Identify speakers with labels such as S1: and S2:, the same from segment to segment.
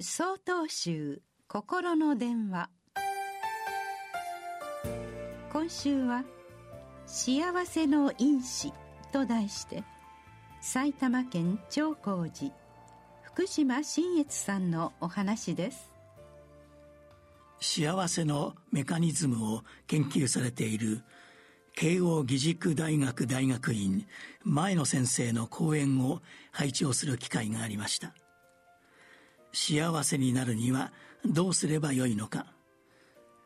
S1: 総統集心の電話。今週は「幸せの因子」と題して埼玉県長光寺福島新越さんのお話です。
S2: 幸せのメカニズムを研究されている慶応義塾大学大学院前野先生の講演を拝聴する機会がありました。幸せになるにはどうすればよいのか。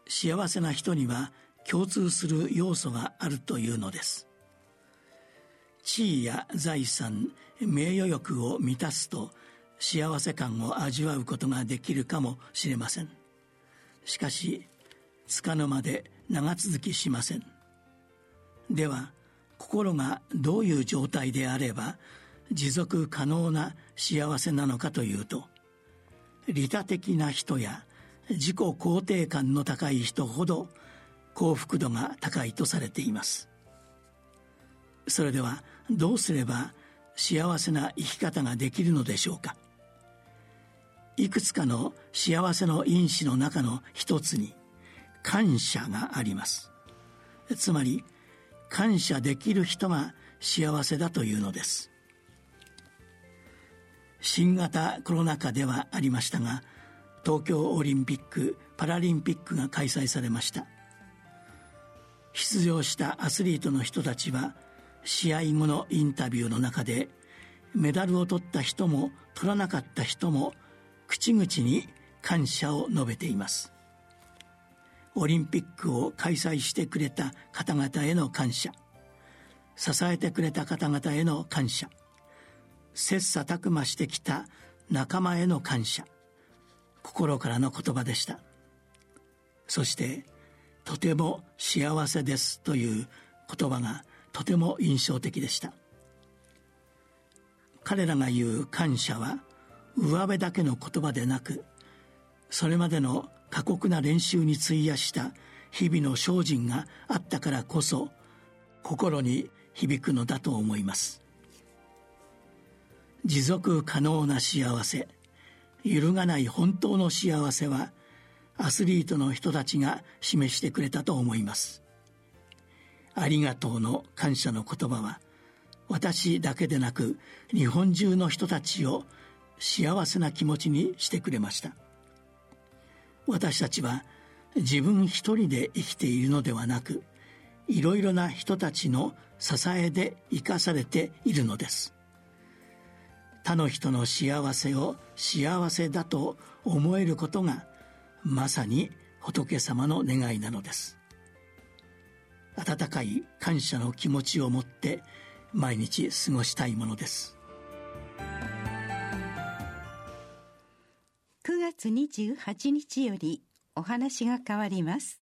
S2: 幸せな人には共通する要素があるというのです。地位や財産名誉欲を満たすと幸せ感を味わうことができるかもしれません。しかしつかの間で長続きしません。では心がどういう状態であれば持続可能な幸せなのかというと利他的な人や自己肯定感の高い人ほど幸福度が高いとされています。それではどうすれば幸せな生き方ができるのでしょうか。いくつかの幸せの因子の中の一つに感謝があります。つまり感謝できる人が幸せだというのです。新型コロナ禍ではありましたが東京オリンピック・パラリンピックが開催されました。出場したアスリートの人たちは試合後のインタビューの中でメダルを取った人も取らなかった人も口々に感謝を述べています。オリンピックを開催してくれた方々への感謝。支えてくれた方々への感謝。切磋琢磨してきた仲間への感謝。心からの言葉でした。そして「とても幸せです」という言葉がとても印象的でした。彼らが言う感謝は上辺だけの言葉でなくそれまでの過酷な練習に費やした日々の精進があったからこそ心に響くのだと思います。持続可能な幸せ。揺るがない本当の幸せはアスリートの人たちが示してくれたと思います。ありがとうの感謝の言葉は私だけでなく日本中の人たちを幸せな気持ちにしてくれました。私たちは自分一人で生きているのではなくいろいろな人たちの支えで生かされているのです。他の人の幸せを幸せだと思えることがまさに仏様の願いなのです。温かい感謝の気持ちを持って毎日過ごしたいものです。
S1: 9月28日よりお話が変わります。